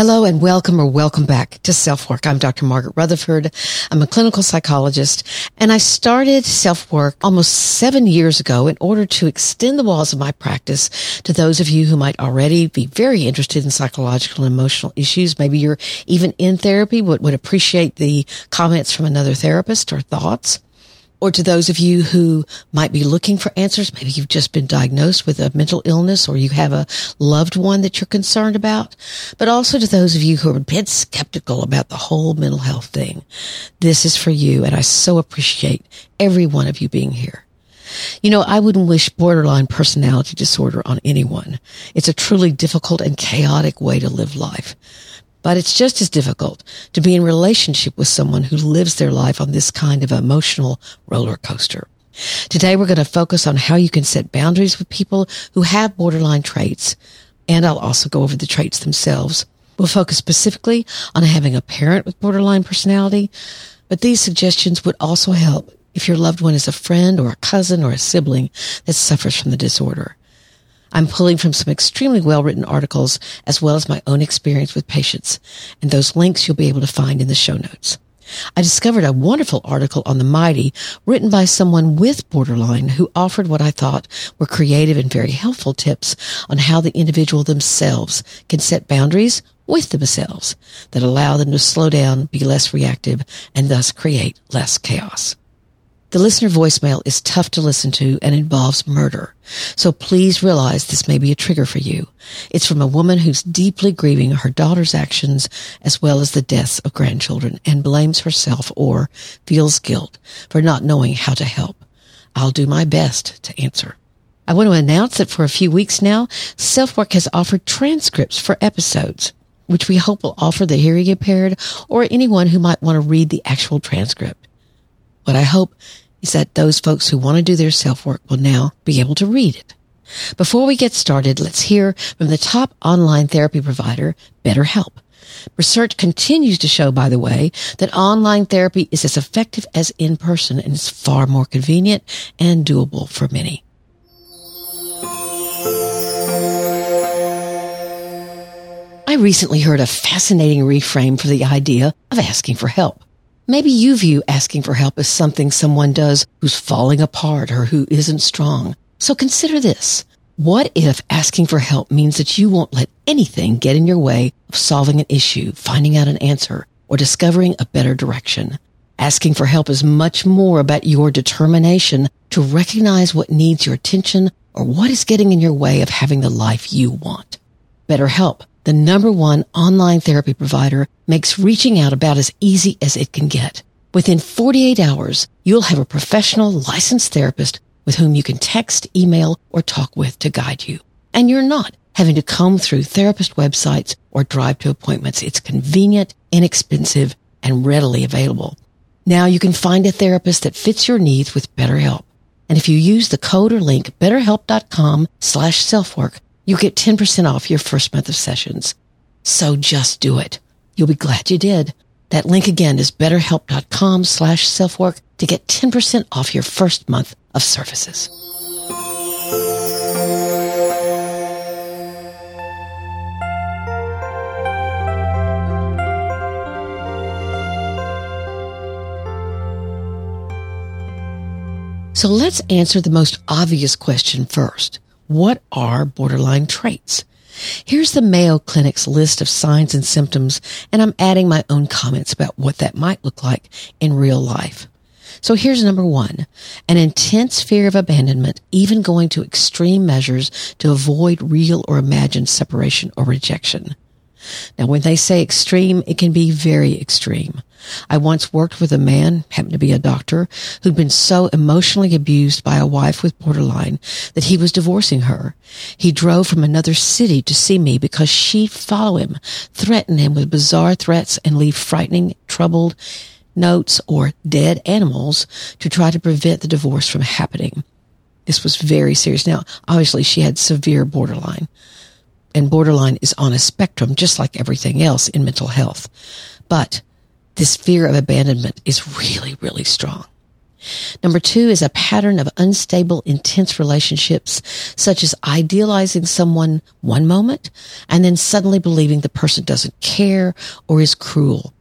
Hello and welcome or welcome back to Self Work. I'm Dr. Margaret Rutherford. I'm a clinical psychologist and I started Self Work almost seven years ago in order to extend the walls of my practice to those of you who might already be very interested in psychological and emotional issues. Maybe you're even in therapy, but would appreciate the comments from another therapist or thoughts or to those of you who might be looking for answers. Maybe you've just been diagnosed with a mental illness or you have a loved one that you're concerned about, but also to those of you who are a bit skeptical about the whole mental health thing. This is for you. And I so appreciate every one of you being here. You know, I wouldn't wish borderline personality disorder on anyone. It's a truly difficult and chaotic way to live life. But it's just as difficult to be in relationship with someone who lives their life on this kind of emotional roller coaster. Today we're going to focus on how you can set boundaries with people who have borderline traits. And I'll also go over the traits themselves. We'll focus specifically on having a parent with borderline personality, but these suggestions would also help if your loved one is a friend or a cousin or a sibling that suffers from the disorder. I'm pulling from some extremely well written articles as well as my own experience with patients, and those links you'll be able to find in the show notes. I discovered a wonderful article on the mighty written by someone with borderline who offered what I thought were creative and very helpful tips on how the individual themselves can set boundaries with themselves that allow them to slow down, be less reactive, and thus create less chaos. The listener voicemail is tough to listen to and involves murder. So please realize this may be a trigger for you. It's from a woman who's deeply grieving her daughter's actions as well as the deaths of grandchildren and blames herself or feels guilt for not knowing how to help. I'll do my best to answer. I want to announce that for a few weeks now, SelfWork has offered transcripts for episodes, which we hope will offer the hearing impaired or anyone who might want to read the actual transcript. What I hope is that those folks who want to do their self work will now be able to read it. Before we get started, let's hear from the top online therapy provider, BetterHelp. Research continues to show, by the way, that online therapy is as effective as in person and is far more convenient and doable for many. I recently heard a fascinating reframe for the idea of asking for help. Maybe you view asking for help as something someone does who's falling apart or who isn't strong. So consider this. What if asking for help means that you won't let anything get in your way of solving an issue, finding out an answer, or discovering a better direction? Asking for help is much more about your determination to recognize what needs your attention or what is getting in your way of having the life you want. BetterHelp the number one online therapy provider makes reaching out about as easy as it can get. Within 48 hours, you'll have a professional licensed therapist with whom you can text, email, or talk with to guide you. And you're not having to comb through therapist websites or drive to appointments. It's convenient, inexpensive, and readily available. Now you can find a therapist that fits your needs with BetterHelp. And if you use the code or link betterhelp.com slash selfwork, you get 10% off your first month of sessions. So just do it. You'll be glad you did. That link again is betterhelp.com slash selfwork to get 10% off your first month of services. So let's answer the most obvious question first. What are borderline traits? Here's the Mayo Clinic's list of signs and symptoms, and I'm adding my own comments about what that might look like in real life. So here's number one, an intense fear of abandonment, even going to extreme measures to avoid real or imagined separation or rejection. Now, when they say extreme, it can be very extreme. I once worked with a man, happened to be a doctor, who'd been so emotionally abused by a wife with borderline that he was divorcing her. He drove from another city to see me because she'd follow him, threaten him with bizarre threats, and leave frightening, troubled notes or dead animals to try to prevent the divorce from happening. This was very serious. Now, obviously she had severe borderline and borderline is on a spectrum just like everything else in mental health. But this fear of abandonment is really, really strong. Number two is a pattern of unstable, intense relationships, such as idealizing someone one moment and then suddenly believing the person doesn't care or is cruel.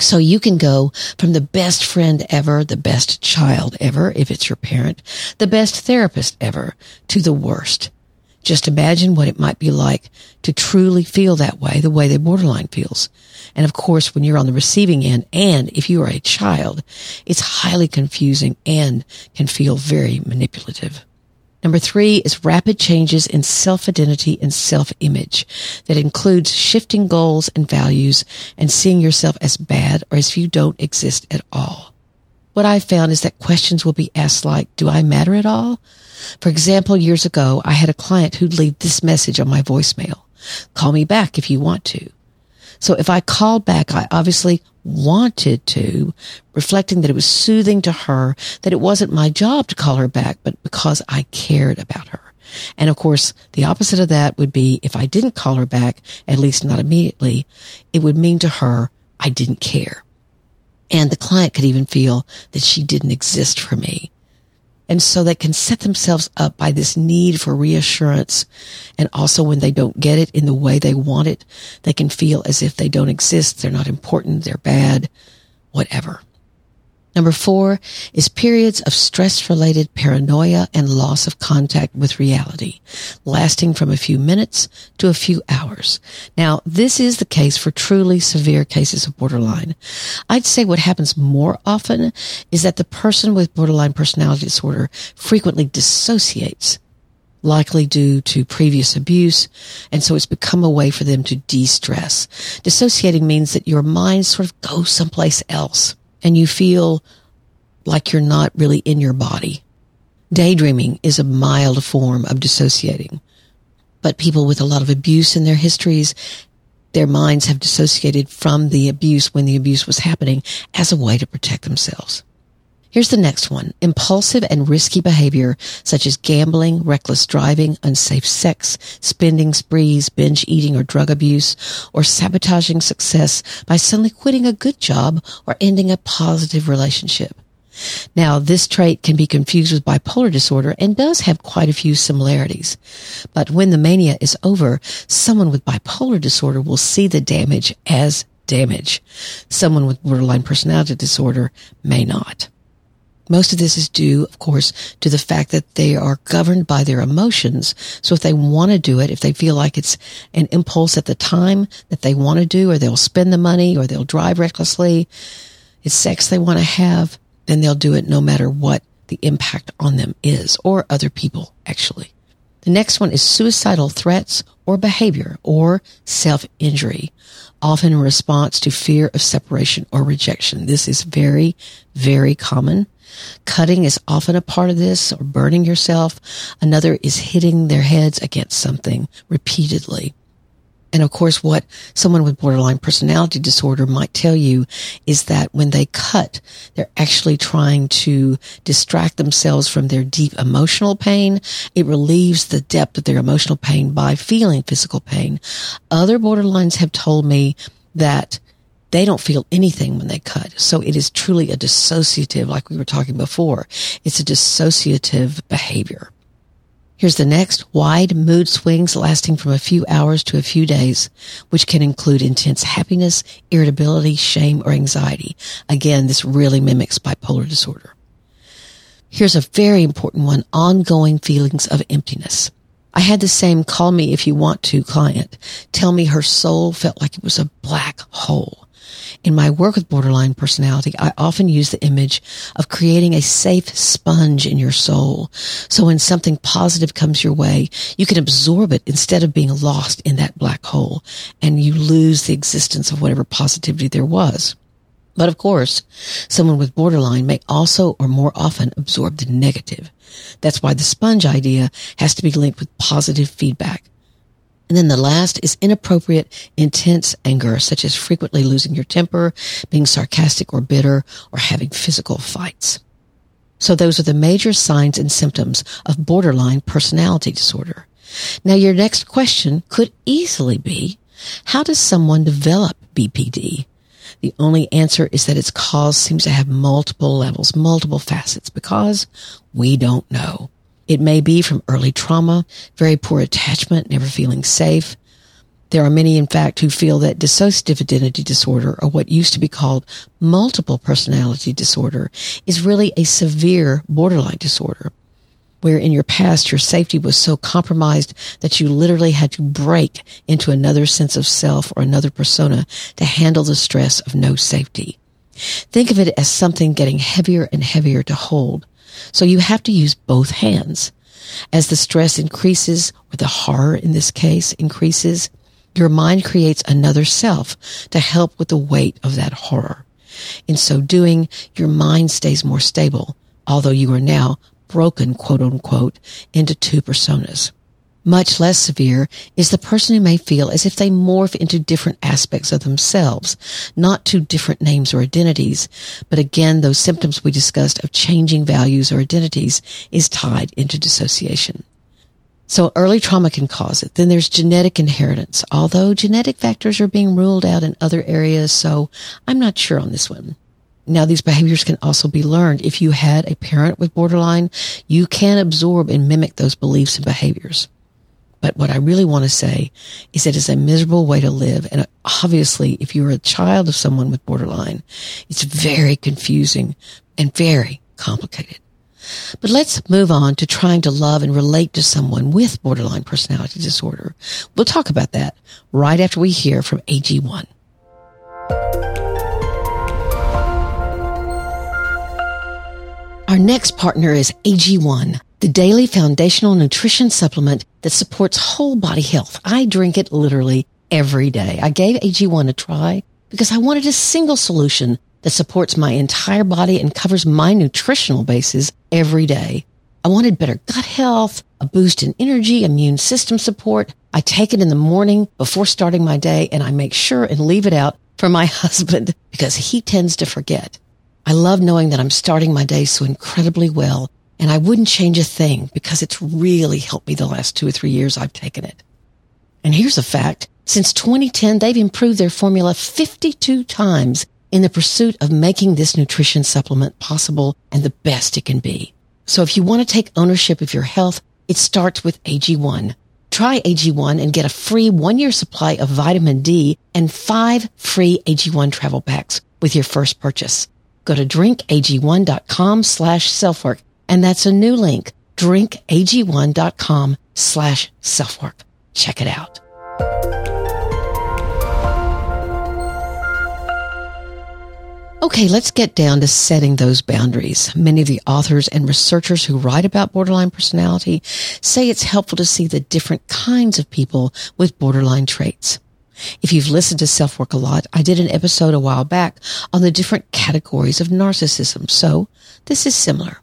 So you can go from the best friend ever, the best child ever, if it's your parent, the best therapist ever, to the worst. Just imagine what it might be like to truly feel that way, the way the borderline feels. And of course, when you're on the receiving end and if you are a child, it's highly confusing and can feel very manipulative. Number three is rapid changes in self-identity and self-image that includes shifting goals and values and seeing yourself as bad or as if you don't exist at all. What I've found is that questions will be asked like, do I matter at all? For example, years ago, I had a client who'd leave this message on my voicemail. Call me back if you want to. So if I called back, I obviously wanted to, reflecting that it was soothing to her, that it wasn't my job to call her back, but because I cared about her. And of course, the opposite of that would be if I didn't call her back, at least not immediately, it would mean to her I didn't care. And the client could even feel that she didn't exist for me. And so they can set themselves up by this need for reassurance. And also when they don't get it in the way they want it, they can feel as if they don't exist. They're not important. They're bad, whatever. Number four is periods of stress related paranoia and loss of contact with reality, lasting from a few minutes to a few hours. Now, this is the case for truly severe cases of borderline. I'd say what happens more often is that the person with borderline personality disorder frequently dissociates likely due to previous abuse. And so it's become a way for them to de-stress. Dissociating means that your mind sort of goes someplace else and you feel like you're not really in your body. Daydreaming is a mild form of dissociating, but people with a lot of abuse in their histories, their minds have dissociated from the abuse when the abuse was happening as a way to protect themselves. Here's the next one. Impulsive and risky behavior such as gambling, reckless driving, unsafe sex, spending sprees, binge eating or drug abuse, or sabotaging success by suddenly quitting a good job or ending a positive relationship. Now, this trait can be confused with bipolar disorder and does have quite a few similarities. But when the mania is over, someone with bipolar disorder will see the damage as damage. Someone with borderline personality disorder may not. Most of this is due, of course, to the fact that they are governed by their emotions. So if they want to do it, if they feel like it's an impulse at the time that they want to do, or they'll spend the money, or they'll drive recklessly, it's sex they want to have, then they'll do it no matter what the impact on them is, or other people, actually. The next one is suicidal threats or behavior or self-injury, often in response to fear of separation or rejection. This is very, very common. Cutting is often a part of this or burning yourself. Another is hitting their heads against something repeatedly. And of course, what someone with borderline personality disorder might tell you is that when they cut, they're actually trying to distract themselves from their deep emotional pain. It relieves the depth of their emotional pain by feeling physical pain. Other borderlines have told me that they don't feel anything when they cut. So it is truly a dissociative, like we were talking before. It's a dissociative behavior. Here's the next wide mood swings lasting from a few hours to a few days, which can include intense happiness, irritability, shame, or anxiety. Again, this really mimics bipolar disorder. Here's a very important one, ongoing feelings of emptiness. I had the same call me if you want to client tell me her soul felt like it was a black hole. In my work with borderline personality, I often use the image of creating a safe sponge in your soul. So when something positive comes your way, you can absorb it instead of being lost in that black hole and you lose the existence of whatever positivity there was. But of course, someone with borderline may also or more often absorb the negative. That's why the sponge idea has to be linked with positive feedback. And then the last is inappropriate, intense anger, such as frequently losing your temper, being sarcastic or bitter, or having physical fights. So those are the major signs and symptoms of borderline personality disorder. Now your next question could easily be, how does someone develop BPD? The only answer is that its cause seems to have multiple levels, multiple facets, because we don't know. It may be from early trauma, very poor attachment, never feeling safe. There are many, in fact, who feel that dissociative identity disorder, or what used to be called multiple personality disorder, is really a severe borderline disorder where in your past your safety was so compromised that you literally had to break into another sense of self or another persona to handle the stress of no safety. Think of it as something getting heavier and heavier to hold. So you have to use both hands. As the stress increases, or the horror in this case increases, your mind creates another self to help with the weight of that horror. In so doing, your mind stays more stable, although you are now broken, quote unquote, into two personas. Much less severe is the person who may feel as if they morph into different aspects of themselves, not to different names or identities, but again, those symptoms we discussed of changing values or identities is tied into dissociation. So early trauma can cause it. Then there's genetic inheritance, although genetic factors are being ruled out in other areas, so I'm not sure on this one. Now, these behaviors can also be learned. If you had a parent with borderline, you can absorb and mimic those beliefs and behaviors. But what I really want to say is that it's a miserable way to live. And obviously, if you're a child of someone with borderline, it's very confusing and very complicated. But let's move on to trying to love and relate to someone with borderline personality disorder. We'll talk about that right after we hear from AG1. Our next partner is AG1, the daily foundational nutrition supplement that supports whole body health. I drink it literally every day. I gave AG1 a try because I wanted a single solution that supports my entire body and covers my nutritional bases every day. I wanted better gut health, a boost in energy, immune system support. I take it in the morning before starting my day and I make sure and leave it out for my husband because he tends to forget. I love knowing that I'm starting my day so incredibly well, and I wouldn't change a thing because it's really helped me the last two or three years I've taken it. And here's a fact. Since 2010, they've improved their formula 52 times in the pursuit of making this nutrition supplement possible and the best it can be. So if you want to take ownership of your health, it starts with AG1. Try AG1 and get a free one year supply of vitamin D and five free AG1 travel packs with your first purchase go to drinkag1.com slash selfwork. And that's a new link, drinkag1.com slash selfwork. Check it out. Okay, let's get down to setting those boundaries. Many of the authors and researchers who write about borderline personality say it's helpful to see the different kinds of people with borderline traits. If you've listened to Self Work a lot, I did an episode a while back on the different categories of narcissism. So this is similar.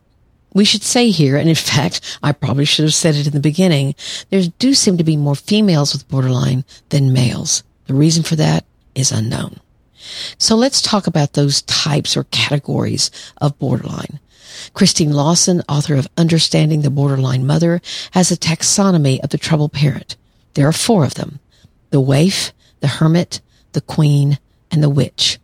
We should say here, and in fact, I probably should have said it in the beginning, there do seem to be more females with borderline than males. The reason for that is unknown. So let's talk about those types or categories of borderline. Christine Lawson, author of Understanding the Borderline Mother, has a taxonomy of the troubled parent. There are four of them. The waif, the hermit, the queen, and the witch.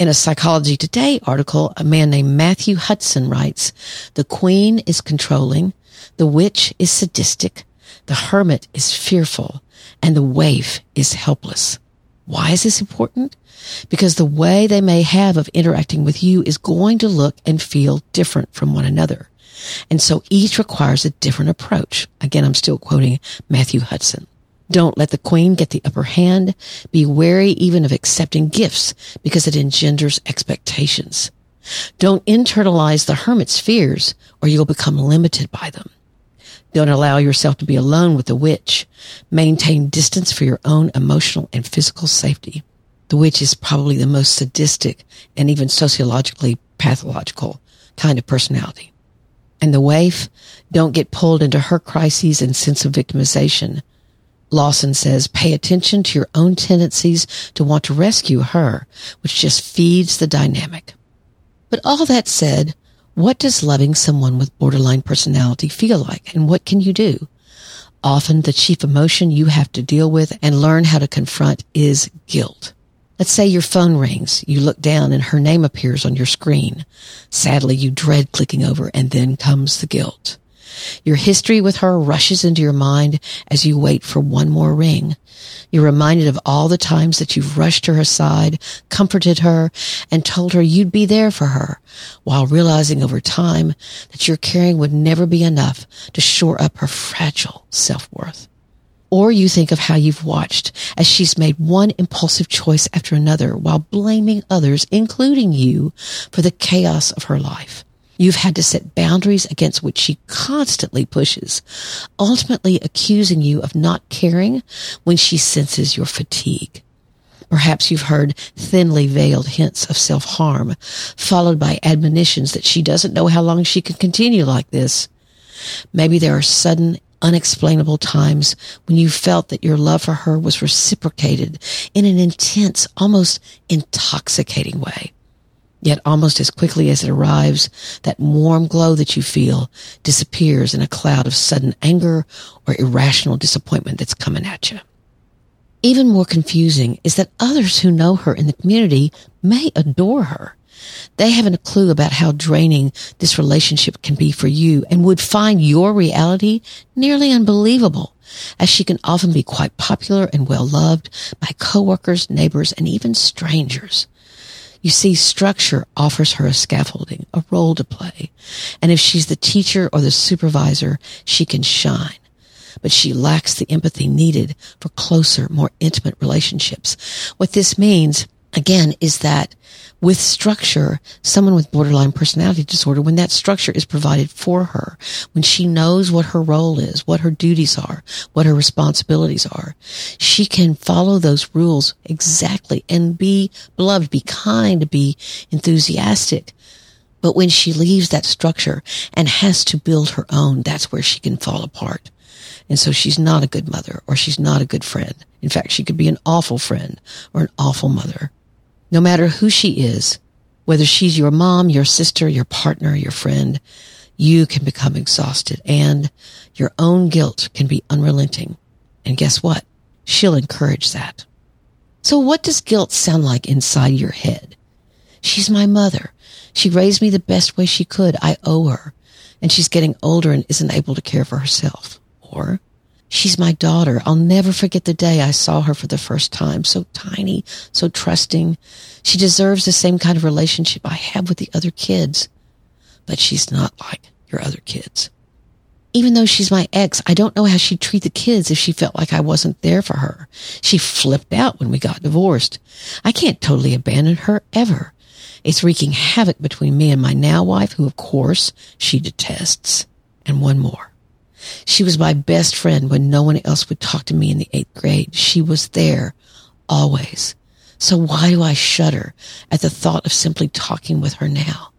In a Psychology Today article, a man named Matthew Hutson writes, the queen is controlling, the witch is sadistic, the hermit is fearful, and the waif is helpless. Why is this important? Because the way they may have of interacting with you is going to look and feel different from one another. And so each requires a different approach. Again, I'm still quoting Matthew Hutson. Don't let the queen get the upper hand. Be wary even of accepting gifts because it engenders expectations. Don't internalize the hermit's fears or you'll become limited by them. Don't allow yourself to be alone with the witch. Maintain distance for your own emotional and physical safety. The witch is probably the most sadistic and even sociologically pathological kind of personality. And the waif, don't get pulled into her crises and sense of victimization. Lawson says, pay attention to your own tendencies to want to rescue her, which just feeds the dynamic. But all that said, What does loving someone with borderline personality feel like and what can you do? Often the chief emotion you have to deal with and learn how to confront is guilt. Let's say your phone rings. You look down and her name appears on your screen. Sadly, you dread clicking over and then comes the guilt. Your history with her rushes into your mind as you wait for one more ring. You're reminded of all the times that you've rushed to her aside, comforted her, and told her you'd be there for her, while realizing over time that your caring would never be enough to shore up her fragile self-worth. Or you think of how you've watched as she's made one impulsive choice after another while blaming others, including you, for the chaos of her life. You've had to set boundaries against which she constantly pushes, ultimately accusing you of not caring when she senses your fatigue. Perhaps you've heard thinly veiled hints of self-harm, followed by admonitions that she doesn't know how long she can continue like this. Maybe there are sudden, unexplainable times when you felt that your love for her was reciprocated in an intense, almost intoxicating way. Yet almost as quickly as it arrives, that warm glow that you feel disappears in a cloud of sudden anger or irrational disappointment that's coming at you. Even more confusing is that others who know her in the community may adore her. They haven't a clue about how draining this relationship can be for you and would find your reality nearly unbelievable as she can often be quite popular and well loved by coworkers, neighbors, and even strangers. You see, structure offers her a scaffolding, a role to play. And if she's the teacher or the supervisor, she can shine. But she lacks the empathy needed for closer, more intimate relationships. What this means again is that with structure, someone with borderline personality disorder, when that structure is provided for her, when she knows what her role is, what her duties are, what her responsibilities are, she can follow those rules exactly and be beloved, be kind, be enthusiastic. But when she leaves that structure and has to build her own, that's where she can fall apart. And so she's not a good mother or she's not a good friend. In fact, she could be an awful friend or an awful mother. No matter who she is, whether she's your mom, your sister, your partner, your friend, you can become exhausted and your own guilt can be unrelenting. And guess what? She'll encourage that. So what does guilt sound like inside your head? She's my mother. She raised me the best way she could. I owe her. And she's getting older and isn't able to care for herself. Or She's my daughter. I'll never forget the day I saw her for the first time. So tiny, so trusting. She deserves the same kind of relationship I have with the other kids. But she's not like your other kids. Even though she's my ex, I don't know how she'd treat the kids if she felt like I wasn't there for her. She flipped out when we got divorced. I can't totally abandon her ever. It's wreaking havoc between me and my now wife, who of course she detests. And one more. She was my best friend when no one else would talk to me in the eighth grade. She was there always. So why do I shudder at the thought of simply talking with her now?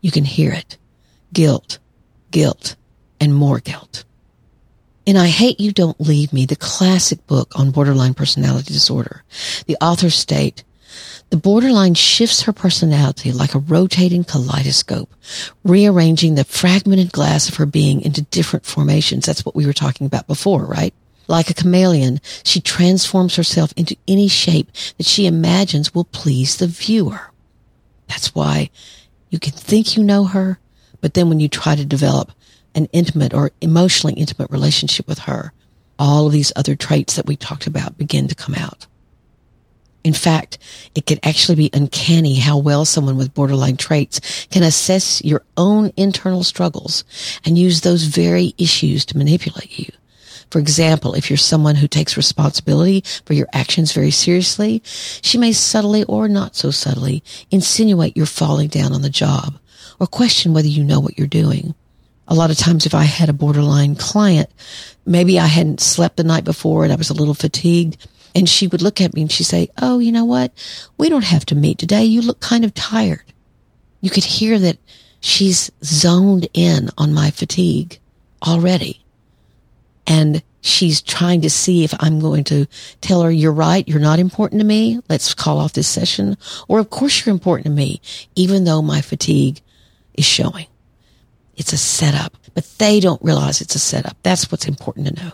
You can hear it. Guilt, guilt, and more guilt. In I Hate You Don't Leave Me, the classic book on borderline personality disorder, the authors state, the borderline shifts her personality like a rotating kaleidoscope, rearranging the fragmented glass of her being into different formations. That's what we were talking about before, right? Like a chameleon, she transforms herself into any shape that she imagines will please the viewer. That's why you can think you know her, but then when you try to develop an intimate or emotionally intimate relationship with her, all of these other traits that we talked about begin to come out. In fact, it can actually be uncanny how well someone with borderline traits can assess your own internal struggles and use those very issues to manipulate you. For example, if you're someone who takes responsibility for your actions very seriously, she may subtly or not so subtly insinuate you're falling down on the job or question whether you know what you're doing. A lot of times if I had a borderline client, maybe I hadn't slept the night before and I was a little fatigued and she would look at me and she'd say, Oh, you know what? We don't have to meet today. You look kind of tired. You could hear that she's zoned in on my fatigue already. And she's trying to see if I'm going to tell her, you're right. You're not important to me. Let's call off this session. Or of course you're important to me, even though my fatigue is showing. It's a setup, but they don't realize it's a setup. That's what's important to know.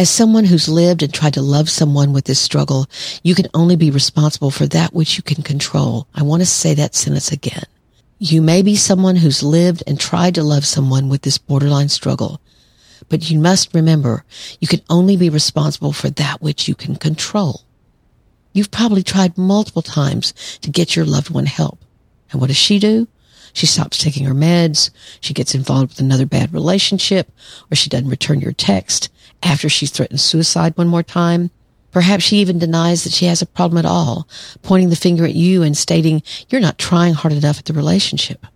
As someone who's lived and tried to love someone with this struggle, you can only be responsible for that which you can control. I want to say that sentence again. You may be someone who's lived and tried to love someone with this borderline struggle, but you must remember you can only be responsible for that which you can control. You've probably tried multiple times to get your loved one help. And what does she do? She stops taking her meds. She gets involved with another bad relationship or she doesn't return your text after she's threatened suicide one more time. Perhaps she even denies that she has a problem at all, pointing the finger at you and stating you're not trying hard enough at the relationship.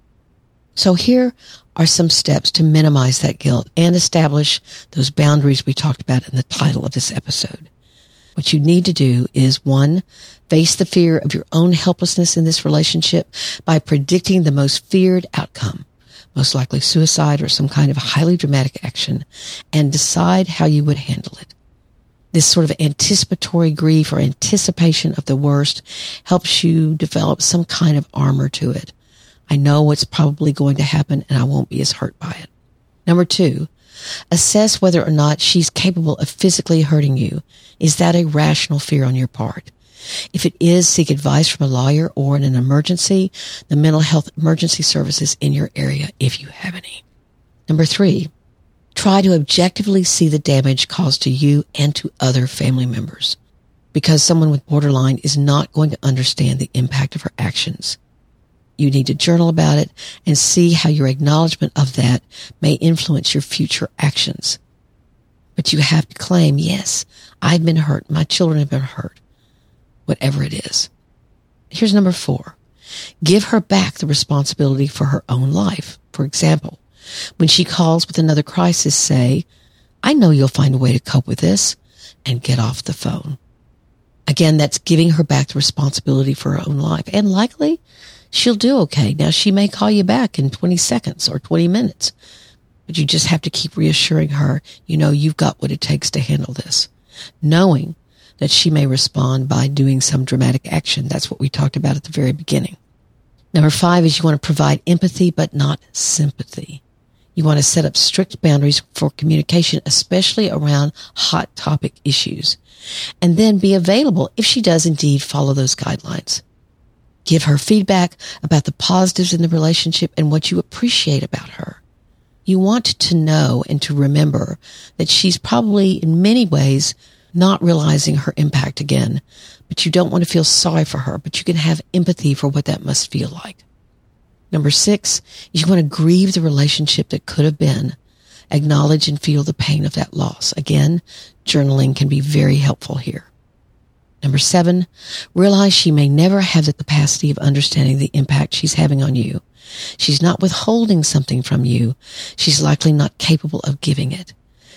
So here are some steps to minimize that guilt and establish those boundaries we talked about in the title of this episode. What you need to do is one, face the fear of your own helplessness in this relationship by predicting the most feared outcome most likely suicide or some kind of highly dramatic action, and decide how you would handle it. This sort of anticipatory grief or anticipation of the worst helps you develop some kind of armor to it. I know what's probably going to happen and I won't be as hurt by it. Number two, assess whether or not she's capable of physically hurting you. Is that a rational fear on your part? If it is, seek advice from a lawyer or in an emergency, the mental health emergency services in your area if you have any. Number three, try to objectively see the damage caused to you and to other family members because someone with borderline is not going to understand the impact of her actions. You need to journal about it and see how your acknowledgement of that may influence your future actions. But you have to claim, yes, I've been hurt. My children have been hurt whatever it is. Here's number four. Give her back the responsibility for her own life. For example, when she calls with another crisis, say, I know you'll find a way to cope with this and get off the phone. Again, that's giving her back the responsibility for her own life and likely she'll do okay. Now she may call you back in 20 seconds or 20 minutes, but you just have to keep reassuring her, you know, you've got what it takes to handle this, knowing that she may respond by doing some dramatic action. That's what we talked about at the very beginning. Number five is you want to provide empathy, but not sympathy. You want to set up strict boundaries for communication, especially around hot topic issues, and then be available if she does indeed follow those guidelines. Give her feedback about the positives in the relationship and what you appreciate about her. You want to know and to remember that she's probably in many ways not realizing her impact again, but you don't want to feel sorry for her, but you can have empathy for what that must feel like. Number six, you want to grieve the relationship that could have been, acknowledge and feel the pain of that loss. Again, journaling can be very helpful here. Number seven, realize she may never have the capacity of understanding the impact she's having on you. She's not withholding something from you. She's likely not capable of giving it.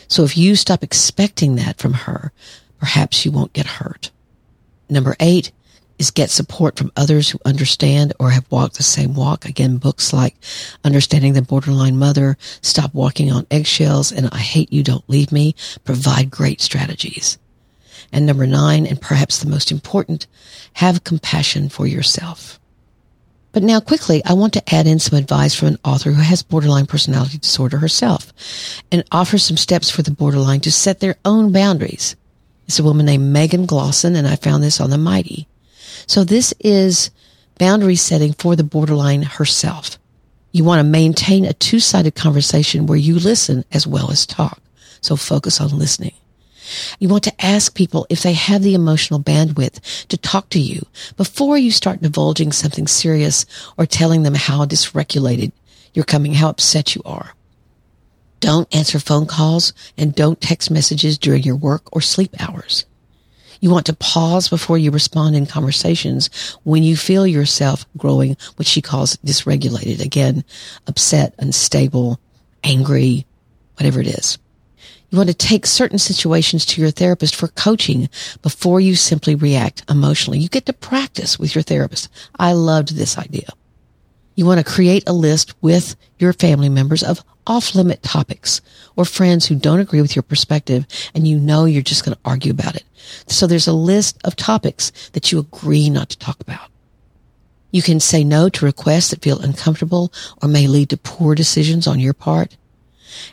So if you stop expecting that from her, perhaps you won't get hurt. Number eight is get support from others who understand or have walked the same walk. Again, books like Understanding the Borderline Mother, Stop Walking on Eggshells, and I Hate You, Don't Leave Me provide great strategies. And number nine, and perhaps the most important, have compassion for yourself. But now quickly, I want to add in some advice from an author who has borderline personality disorder herself and offer some steps for the borderline to set their own boundaries. It's a woman named Megan Glosson and I found this on the Mighty. So this is boundary setting for the borderline herself. You want to maintain a two-sided conversation where you listen as well as talk. So focus on listening. You want to ask people if they have the emotional bandwidth to talk to you before you start divulging something serious or telling them how dysregulated you're coming, how upset you are. Don't answer phone calls and don't text messages during your work or sleep hours. You want to pause before you respond in conversations when you feel yourself growing what she calls dysregulated. Again, upset, unstable, angry, whatever it is. You want to take certain situations to your therapist for coaching before you simply react emotionally. You get to practice with your therapist. I loved this idea. You want to create a list with your family members of off limit topics or friends who don't agree with your perspective and you know you're just going to argue about it. So there's a list of topics that you agree not to talk about. You can say no to requests that feel uncomfortable or may lead to poor decisions on your part.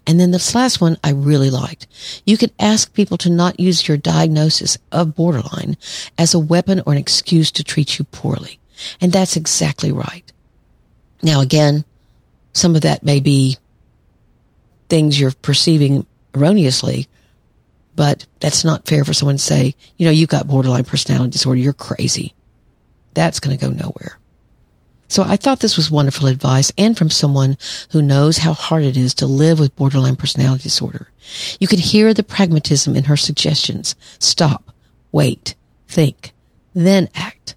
And then this last one I really liked. You can ask people to not use your diagnosis of borderline as a weapon or an excuse to treat you poorly. And that's exactly right. Now again, some of that may be things you're perceiving erroneously, but that's not fair for someone to say, you know, you've got borderline personality disorder. You're crazy. That's going to go nowhere. So I thought this was wonderful advice and from someone who knows how hard it is to live with borderline personality disorder. You could hear the pragmatism in her suggestions. Stop, wait, think, then act.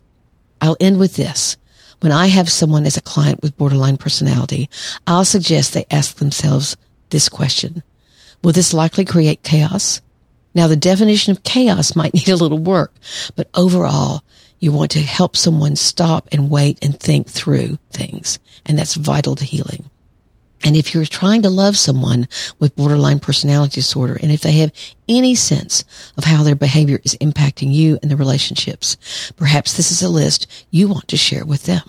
I'll end with this. When I have someone as a client with borderline personality, I'll suggest they ask themselves this question. Will this likely create chaos? Now the definition of chaos might need a little work, but overall, you want to help someone stop and wait and think through things. And that's vital to healing. And if you're trying to love someone with borderline personality disorder, and if they have any sense of how their behavior is impacting you and the relationships, perhaps this is a list you want to share with them.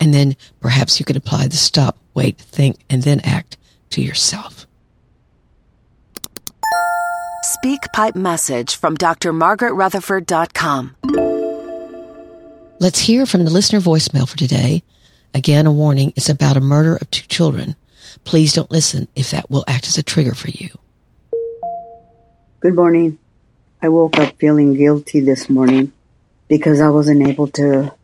And then perhaps you could apply the stop, wait, think, and then act to yourself. Speak pipe message from drmargaretrutherford.com. Let's hear from the listener voicemail for today. Again, a warning. It's about a murder of two children. Please don't listen if that will act as a trigger for you. Good morning. I woke up feeling guilty this morning because I wasn't able to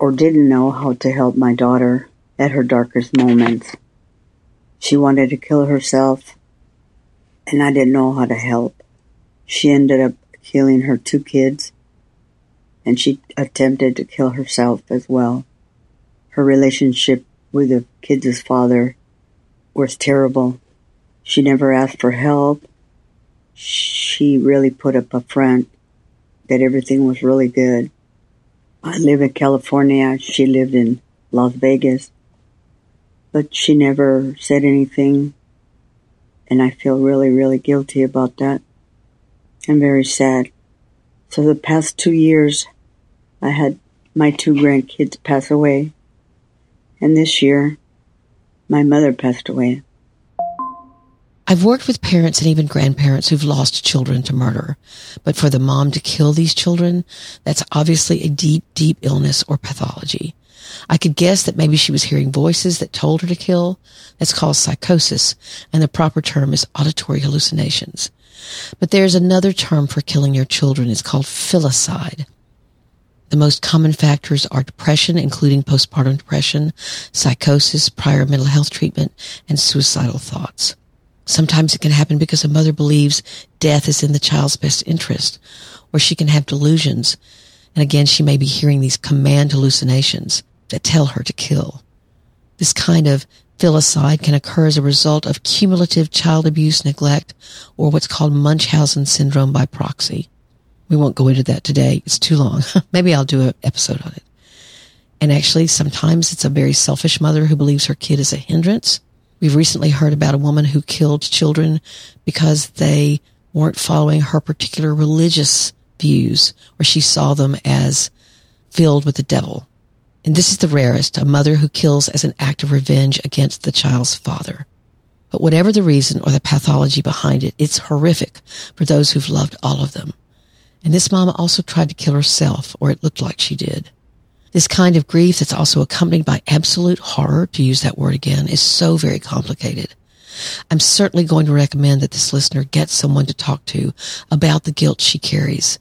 or didn't know how to help my daughter at her darkest moments. She wanted to kill herself and I didn't know how to help. She ended up killing her two kids and she attempted to kill herself as well. Her relationship with the kids' father was terrible. She never asked for help. She really put up a front that everything was really good. I live in California. She lived in Las Vegas. But she never said anything. And I feel really, really guilty about that. I'm very sad. So the past two years, I had my two grandkids pass away. And this year, my mother passed away. I've worked with parents and even grandparents who've lost children to murder. But for the mom to kill these children, that's obviously a deep, deep illness or pathology. I could guess that maybe she was hearing voices that told her to kill. That's called psychosis, and the proper term is auditory hallucinations. But there's another term for killing your children. It's called filicide. The most common factors are depression, including postpartum depression, psychosis, prior mental health treatment, and suicidal thoughts. Sometimes it can happen because a mother believes death is in the child's best interest, or she can have delusions. And again, she may be hearing these command hallucinations that tell her to kill. This kind of filicide can occur as a result of cumulative child abuse, neglect, or what's called Munchausen syndrome by proxy. We won't go into that today. It's too long. Maybe I'll do an episode on it. And actually, sometimes it's a very selfish mother who believes her kid is a hindrance. We've recently heard about a woman who killed children because they weren't following her particular religious views or she saw them as filled with the devil. And this is the rarest, a mother who kills as an act of revenge against the child's father. But whatever the reason or the pathology behind it, it's horrific for those who've loved all of them. And this mama also tried to kill herself, or it looked like she did. This kind of grief that's also accompanied by absolute horror, to use that word again, is so very complicated. I'm certainly going to recommend that this listener get someone to talk to about the guilt she carries.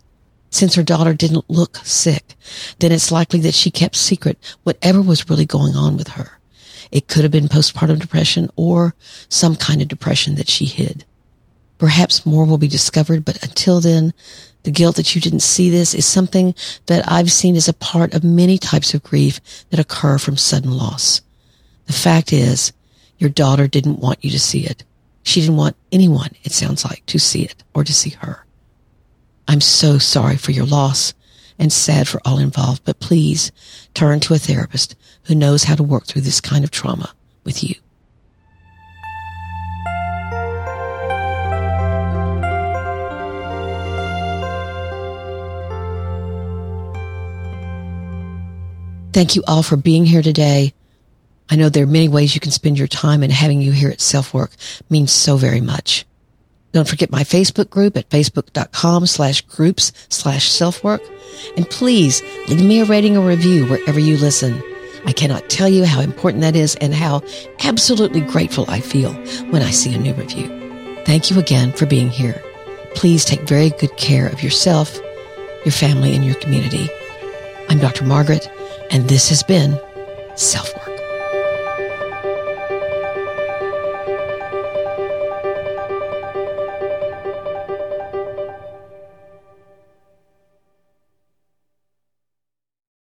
Since her daughter didn't look sick, then it's likely that she kept secret whatever was really going on with her. It could have been postpartum depression or some kind of depression that she hid. Perhaps more will be discovered, but until then, the guilt that you didn't see this is something that I've seen as a part of many types of grief that occur from sudden loss. The fact is, your daughter didn't want you to see it. She didn't want anyone, it sounds like, to see it or to see her. I'm so sorry for your loss and sad for all involved, but please turn to a therapist who knows how to work through this kind of trauma with you. Thank you all for being here today. I know there are many ways you can spend your time and having you here at Self Work means so very much. Don't forget my Facebook group at facebook.com slash groups slash self-work. And please leave me a rating or review wherever you listen. I cannot tell you how important that is and how absolutely grateful I feel when I see a new review. Thank you again for being here. Please take very good care of yourself, your family, and your community. I'm Dr. Margaret, and this has been Self Work.